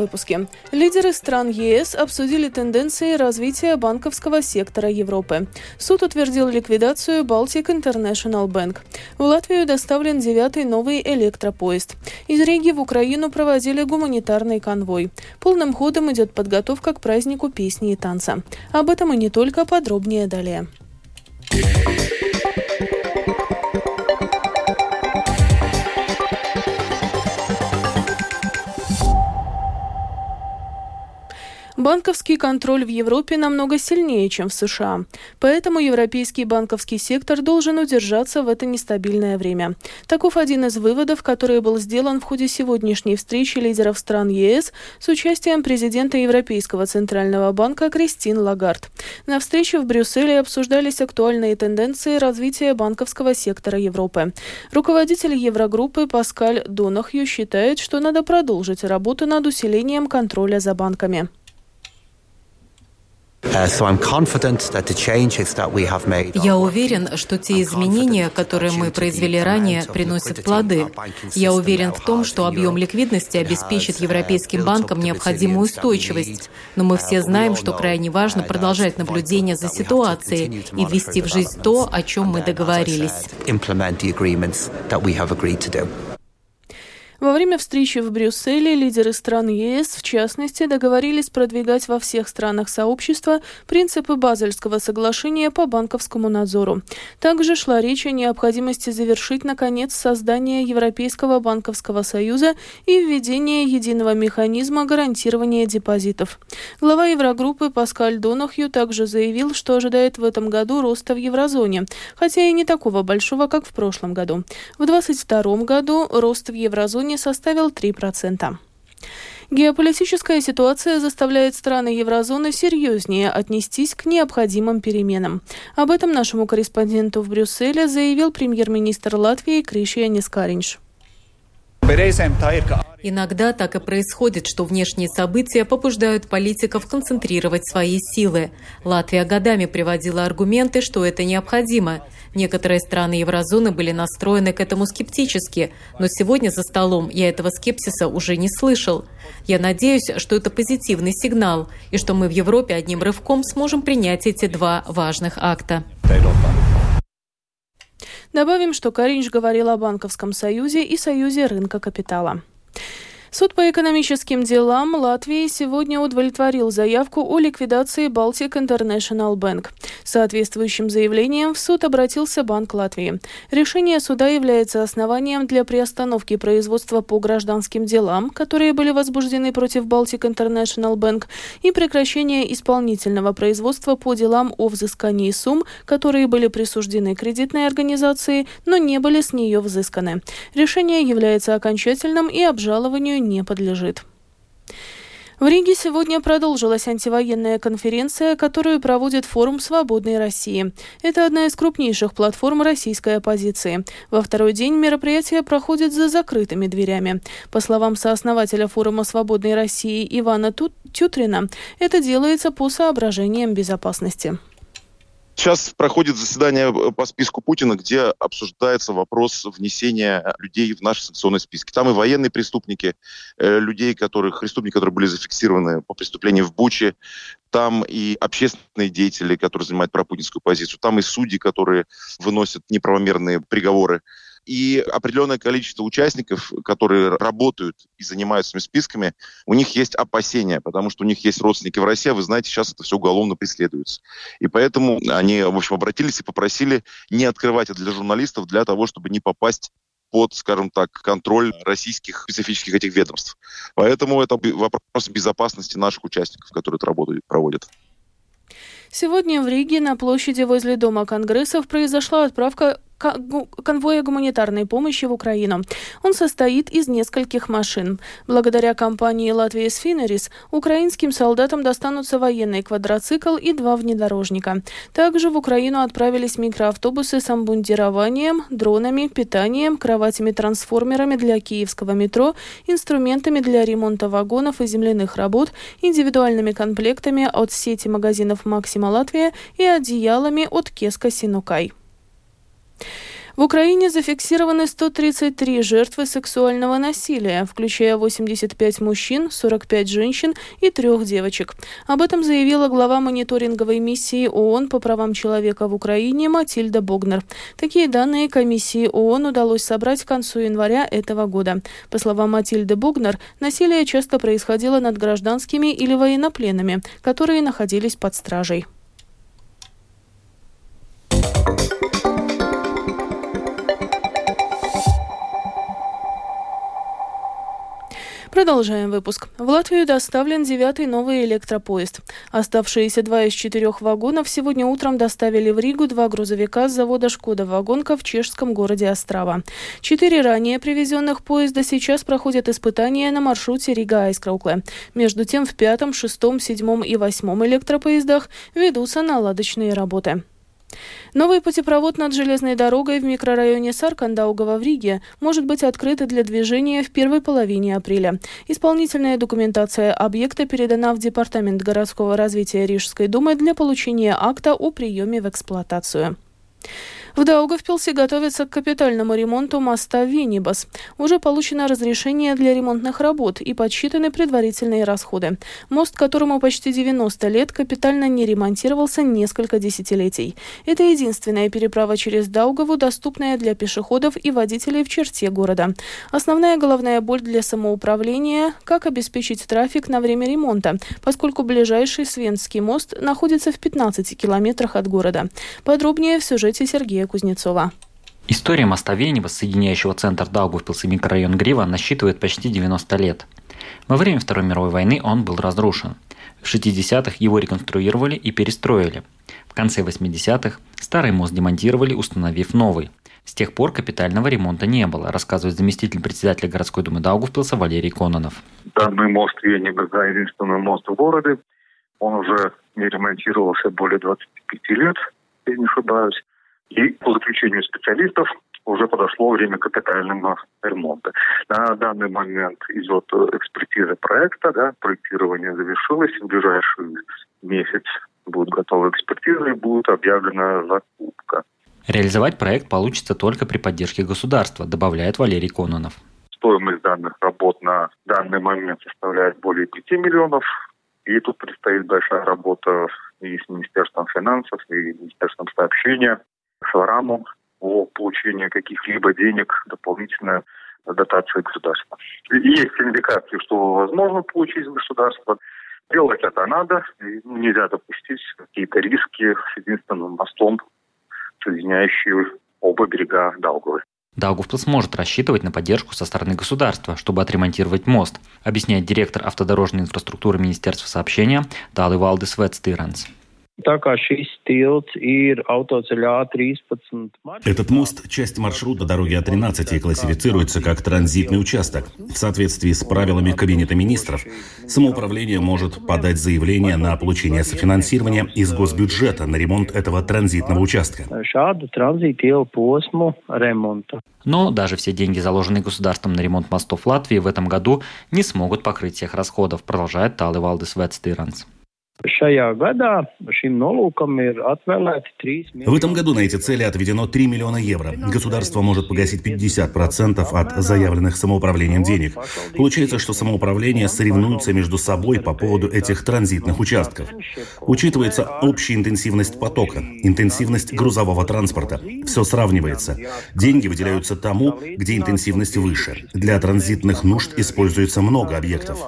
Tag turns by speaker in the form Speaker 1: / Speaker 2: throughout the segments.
Speaker 1: выпуске. Лидеры стран ЕС обсудили тенденции развития банковского сектора Европы. Суд утвердил ликвидацию Baltic International Bank. В Латвию доставлен девятый новый электропоезд. Из Риги в Украину проводили гуманитарный конвой. Полным ходом идет подготовка к празднику песни и танца. Об этом и не только, подробнее далее. Банковский контроль в Европе намного сильнее, чем в США. Поэтому европейский банковский сектор должен удержаться в это нестабильное время. Таков один из выводов, который был сделан в ходе сегодняшней встречи лидеров стран ЕС с участием президента Европейского центрального банка Кристин Лагард. На встрече в Брюсселе обсуждались актуальные тенденции развития банковского сектора Европы. Руководитель Еврогруппы Паскаль Донахью считает, что надо продолжить работу над усилением контроля за банками.
Speaker 2: Uh,
Speaker 3: Я уверен, что те изменения, которые мы произвели ранее, приносят плоды. Я уверен в том, что объем ликвидности обеспечит европейским банкам необходимую устойчивость. Но мы все знаем, что крайне важно продолжать наблюдение за ситуацией и ввести в жизнь то, о чем мы договорились.
Speaker 1: Во время встречи в Брюсселе лидеры стран ЕС, в частности, договорились продвигать во всех странах сообщества принципы Базельского соглашения по банковскому надзору. Также шла речь о необходимости завершить, наконец, создание Европейского банковского союза и введение единого механизма гарантирования депозитов. Глава Еврогруппы Паскаль Донахью также заявил, что ожидает в этом году роста в еврозоне, хотя и не такого большого, как в прошлом году. В 2022 году рост в еврозоне уровне составил 3%. Геополитическая ситуация заставляет страны еврозоны серьезнее отнестись к необходимым переменам. Об этом нашему корреспонденту в Брюсселе заявил премьер-министр Латвии Кришия Нескаринш.
Speaker 3: Иногда так и происходит, что внешние события побуждают политиков концентрировать свои силы. Латвия годами приводила аргументы, что это необходимо. Некоторые страны еврозоны были настроены к этому скептически, но сегодня за столом я этого скепсиса уже не слышал. Я надеюсь, что это позитивный сигнал, и что мы в Европе одним рывком сможем принять эти два важных акта.
Speaker 1: Добавим, что Каринч говорил о Банковском союзе и союзе рынка капитала. Суд по экономическим делам Латвии сегодня удовлетворил заявку о ликвидации Baltic International Bank. Соответствующим заявлением в суд обратился Банк Латвии. Решение суда является основанием для приостановки производства по гражданским делам, которые были возбуждены против Baltic International Bank, и прекращения исполнительного производства по делам о взыскании сумм, которые были присуждены кредитной организации, но не были с нее взысканы. Решение является окончательным и обжалованию не подлежит. В Риге сегодня продолжилась антивоенная конференция, которую проводит форум «Свободной России». Это одна из крупнейших платформ российской оппозиции. Во второй день мероприятие проходит за закрытыми дверями. По словам сооснователя форума «Свободной России» Ивана Тютрина, это делается по соображениям безопасности.
Speaker 4: Сейчас проходит заседание э, по списку Путина, где обсуждается вопрос внесения людей в наши санкционные списки. Там и военные преступники, э, людей, которых, преступники, которые были зафиксированы по преступлениям в Буче, там и общественные деятели, которые занимают пропутинскую позицию, там и судьи, которые выносят неправомерные приговоры и определенное количество участников, которые работают и занимаются этими списками, у них есть опасения, потому что у них есть родственники в России, а вы знаете, сейчас это все уголовно преследуется. И поэтому они, в общем, обратились и попросили не открывать это для журналистов для того, чтобы не попасть под, скажем так, контроль российских специфических этих ведомств. Поэтому это вопрос безопасности наших участников, которые эту работу проводят.
Speaker 1: Сегодня в Риге на площади возле Дома Конгрессов произошла отправка конвоя гуманитарной помощи в Украину. Он состоит из нескольких машин. Благодаря компании «Латвия Сфинерис» украинским солдатам достанутся военный квадроцикл и два внедорожника. Также в Украину отправились микроавтобусы с амбундированием, дронами, питанием, кроватями-трансформерами для киевского метро, инструментами для ремонта вагонов и земляных работ, индивидуальными комплектами от сети магазинов «Максима Латвия» и одеялами от Кеска Синукай. В Украине зафиксированы 133 жертвы сексуального насилия, включая 85 мужчин, 45 женщин и трех девочек. Об этом заявила глава мониторинговой миссии ООН по правам человека в Украине Матильда Богнер. Такие данные комиссии ООН удалось собрать к концу января этого года. По словам Матильды Богнер, насилие часто происходило над гражданскими или военнопленными, которые находились под стражей. Продолжаем выпуск. В Латвию доставлен девятый новый электропоезд. Оставшиеся два из четырех вагонов сегодня утром доставили в Ригу два грузовика с завода «Шкода Вагонка» в чешском городе Острава. Четыре ранее привезенных поезда сейчас проходят испытания на маршруте Рига-Айскраукле. Между тем в пятом, шестом, седьмом и восьмом электропоездах ведутся наладочные работы. Новый путепровод над железной дорогой в микрорайоне Саркандаугова в Риге может быть открыт для движения в первой половине апреля. Исполнительная документация объекта передана в Департамент городского развития Рижской думы для получения акта о приеме в эксплуатацию. В Даугавпилсе готовится к капитальному ремонту моста Венибас. Уже получено разрешение для ремонтных работ и подсчитаны предварительные расходы. Мост, которому почти 90 лет, капитально не ремонтировался несколько десятилетий. Это единственная переправа через Даугаву, доступная для пешеходов и водителей в черте города. Основная головная боль для самоуправления – как обеспечить трафик на время ремонта, поскольку ближайший Свенский мост находится в 15 километрах от города. Подробнее в сюжете Сергея Сергея Кузнецова.
Speaker 2: История моста Венева, соединяющего центр Даугавпилс и микрорайон Грива, насчитывает почти 90 лет. Во время Второй мировой войны он был разрушен. В 60-х его реконструировали и перестроили. В конце 80-х старый мост демонтировали, установив новый. С тех пор капитального ремонта не было, рассказывает заместитель председателя городской думы Даугавпилса Валерий Кононов.
Speaker 5: Данный мост Венега, единственный мост в городе, он уже не ремонтировался более 25 лет, если не ошибаюсь. И по заключению специалистов уже подошло время капитального ремонта. На данный момент идет экспертиза проекта, да, проектирование завершилось, в ближайший месяц будет готова экспертиза и будет объявлена закупка.
Speaker 2: Реализовать проект получится только при поддержке государства, добавляет Валерий Кононов.
Speaker 5: Стоимость данных работ на данный момент составляет более 5 миллионов. И тут предстоит большая работа и с Министерством финансов, и Министерством сообщения. Швараму о получении каких-либо денег, дополнительной дотации государства. Есть индикации, что возможно получить государство. Делать это надо, нельзя допустить какие-то риски с единственным мостом, соединяющий оба берега Даугавы.
Speaker 2: Даугавпилс может рассчитывать на поддержку со стороны государства, чтобы отремонтировать мост, объясняет директор автодорожной инфраструктуры Министерства сообщения Далы Валдес Ветстиранс.
Speaker 6: Этот мост – часть маршрута дороги А13 и классифицируется как транзитный участок. В соответствии с правилами Кабинета министров, самоуправление может подать заявление на получение софинансирования из госбюджета на ремонт этого транзитного участка.
Speaker 2: Но даже все деньги, заложенные государством на ремонт мостов Латвии в этом году, не смогут покрыть всех расходов, продолжает Талы Валдес Ветстиранс.
Speaker 6: В этом году на эти цели отведено 3 миллиона евро. Государство может погасить 50% от заявленных самоуправлением денег. Получается, что самоуправление соревнуются между собой по поводу этих транзитных участков. Учитывается общая интенсивность потока, интенсивность грузового транспорта. Все сравнивается. Деньги выделяются тому, где интенсивность выше. Для транзитных нужд используется много объектов.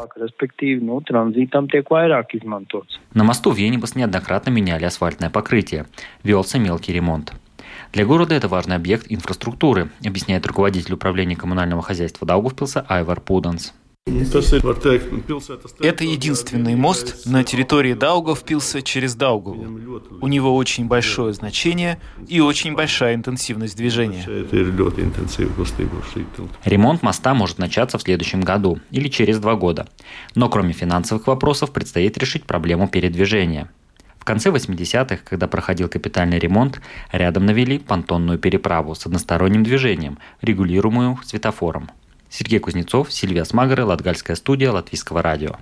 Speaker 2: На мосту в Енибас неоднократно меняли асфальтное покрытие. Велся мелкий ремонт. Для города это важный объект инфраструктуры, объясняет руководитель управления коммунального хозяйства Даугавпилса Айвар Пуданс.
Speaker 7: Это единственный мост на территории Даугавпилса через Даугаву. У него очень большое значение и очень большая интенсивность движения.
Speaker 2: Ремонт моста может начаться в следующем году или через два года. Но кроме финансовых вопросов предстоит решить проблему передвижения. В конце 80-х, когда проходил капитальный ремонт, рядом навели понтонную переправу с односторонним движением, регулируемую светофором. Сергей Кузнецов, Сильвия Смагары, Латгальская студия Латвийского радио.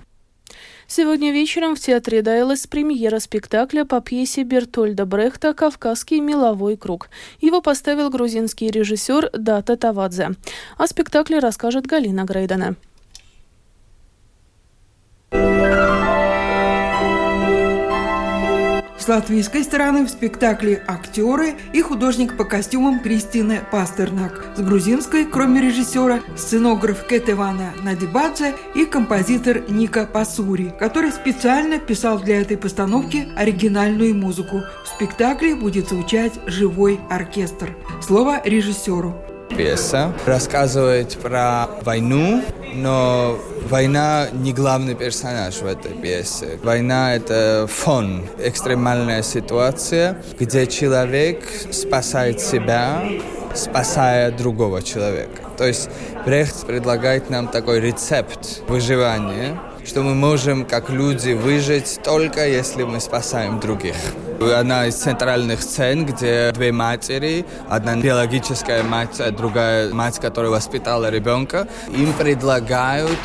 Speaker 1: Сегодня вечером в театре Дайлес премьера спектакля по пьесе Бертольда Брехта «Кавказский меловой круг». Его поставил грузинский режиссер Дата Тавадзе. О спектакле расскажет Галина Грейдена.
Speaker 8: Латвийской стороны в спектакле актеры и художник по костюмам Кристина Пастернак. С грузинской, кроме режиссера, сценограф Кетевана Надибадзе и композитор Ника Пасури, который специально писал для этой постановки оригинальную музыку. В спектакле будет звучать живой оркестр. Слово режиссеру.
Speaker 9: Пьеса рассказывает про войну, но война не главный персонаж в этой пьесе. Война – это фон, экстремальная ситуация, где человек спасает себя, спасая другого человека. То есть Брехт предлагает нам такой рецепт выживания – что мы можем как люди выжить только если мы спасаем других. Одна из центральных сцен, где две матери, одна биологическая мать, а другая мать, которая воспитала ребенка, им предлагают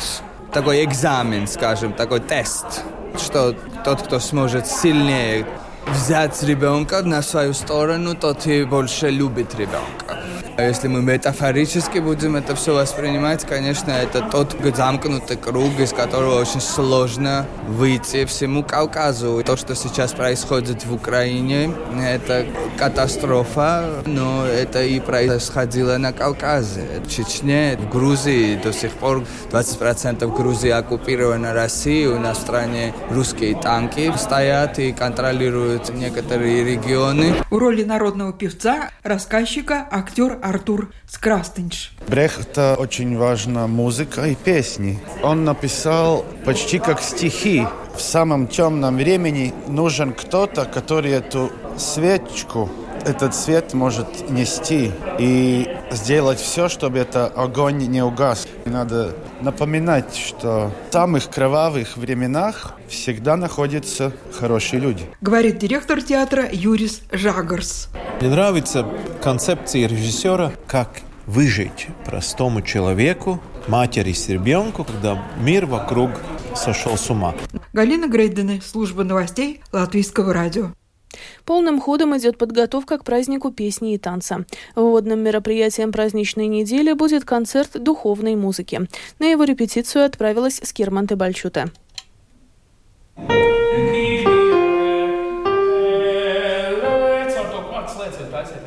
Speaker 9: такой экзамен, скажем, такой тест, что тот, кто сможет сильнее взять ребенка на свою сторону, тот и больше любит ребенка. А если мы метафорически будем это все воспринимать, конечно, это тот замкнутый круг, из которого очень сложно выйти всему Кавказу. То, что сейчас происходит в Украине, это катастрофа, но это и происходило на Кавказе. В Чечне, в Грузии до сих пор 20% Грузии оккупирована Россией. У нас в стране русские танки стоят и контролируют некоторые регионы.
Speaker 8: В роли народного певца, рассказчика, актер Артур Скрастенш.
Speaker 10: Брехта очень важна музыка и песни. Он написал почти как стихи. В самом темном времени нужен кто-то, который эту свечку этот свет может нести и сделать все, чтобы этот огонь не угас. И надо напоминать, что в самых кровавых временах всегда находятся хорошие люди.
Speaker 8: Говорит директор театра Юрис Жагарс.
Speaker 11: Мне нравится концепция режиссера, как выжить простому человеку, матери с ребенку, когда мир вокруг сошел с ума.
Speaker 8: Галина Грейдена, служба новостей Латвийского радио.
Speaker 1: Полным ходом идет подготовка к празднику песни и танца. Вводным мероприятием праздничной недели будет концерт духовной музыки. На его репетицию отправилась Скирманте Бальчута.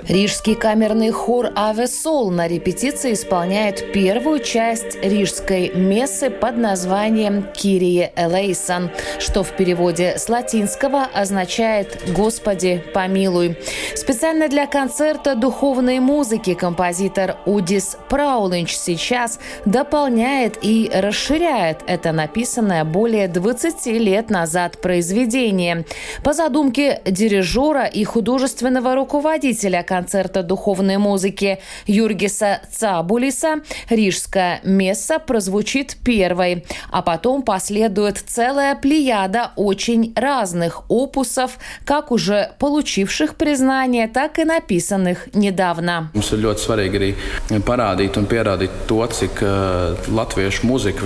Speaker 12: Рижский камерный хор «Аве Сол» на репетиции исполняет первую часть рижской мессы под названием «Кирие Элейсон», что в переводе с латинского означает «Господи, помилуй». Специально для концерта духовной музыки композитор Удис Праулинч сейчас дополняет и расширяет это написанное более 20 лет назад произведение. По задумке дирижера и художественного руководителя концерта концерта духовной музыки Юргиса Цабулиса «Рижская месса» прозвучит первой, а потом последует целая плеяда очень разных опусов, как уже получивших признание, так и написанных недавно.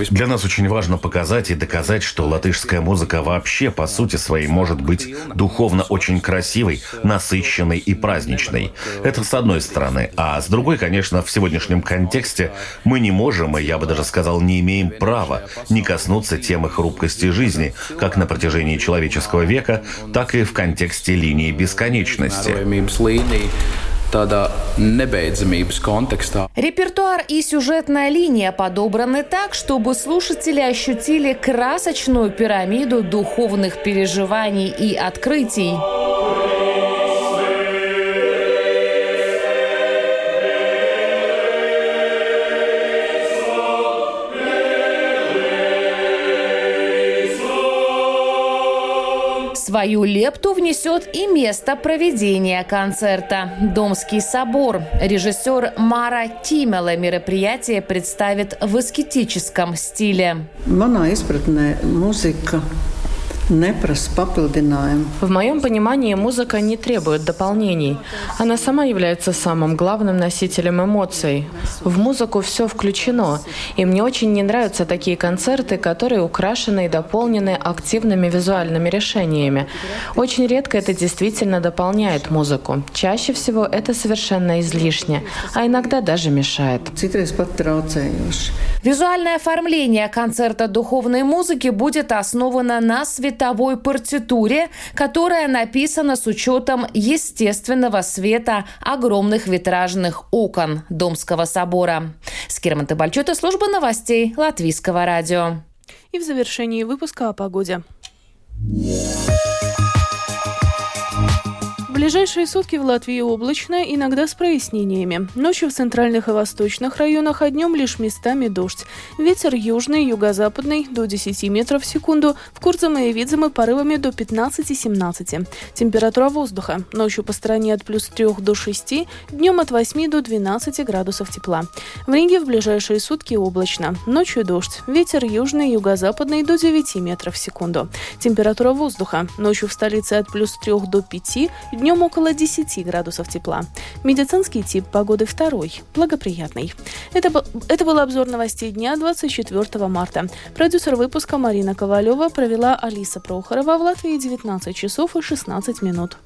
Speaker 6: Для нас очень важно показать и доказать, что латышская музыка вообще по сути своей может быть духовно очень красивой, насыщенной и праздничной. Это с одной стороны. А с другой, конечно, в сегодняшнем контексте мы не можем, и я бы даже сказал, не имеем права не коснуться темы хрупкости жизни, как на протяжении человеческого века, так и в контексте линии бесконечности.
Speaker 12: Репертуар и сюжетная линия подобраны так, чтобы слушатели ощутили красочную пирамиду духовных переживаний и открытий. Свою лепту внесет и место проведения концерта – Домский собор. Режиссер Мара Тимела мероприятие представит в эскетическом стиле.
Speaker 13: Manā izpratnē музыка В моем понимании музыка не требует дополнений. Она сама является самым главным носителем эмоций. В музыку все включено. И мне очень не нравятся такие концерты, которые украшены и дополнены активными визуальными решениями. Очень редко это действительно дополняет музыку. Чаще всего это совершенно излишне, а иногда даже мешает.
Speaker 12: Визуальное оформление концерта духовной музыки будет основано на световой партитуре, которая написана с учетом естественного света огромных витражных окон Домского собора. Скирман Табальчута, служба новостей Латвийского радио.
Speaker 1: И в завершении выпуска о погоде. Ближайшие сутки в Латвии облачно, иногда с прояснениями. Ночью в центральных и восточных районах, а днем лишь местами дождь. Ветер южный, юго-западный до 10 метров в секунду, в Курзаме и Видземе порывами до 15-17. Температура воздуха. Ночью по стране от плюс 3 до 6, днем от 8 до 12 градусов тепла. В Риге в ближайшие сутки облачно. Ночью дождь. Ветер южный, юго-западный до 9 метров в секунду. Температура воздуха. Ночью в столице от плюс 3 до 5, днем Днем около 10 градусов тепла. Медицинский тип погоды второй, благоприятный. Это, был, это был обзор новостей дня 24 марта. Продюсер выпуска Марина Ковалева провела Алиса Прохорова в Латвии 19 часов и 16 минут.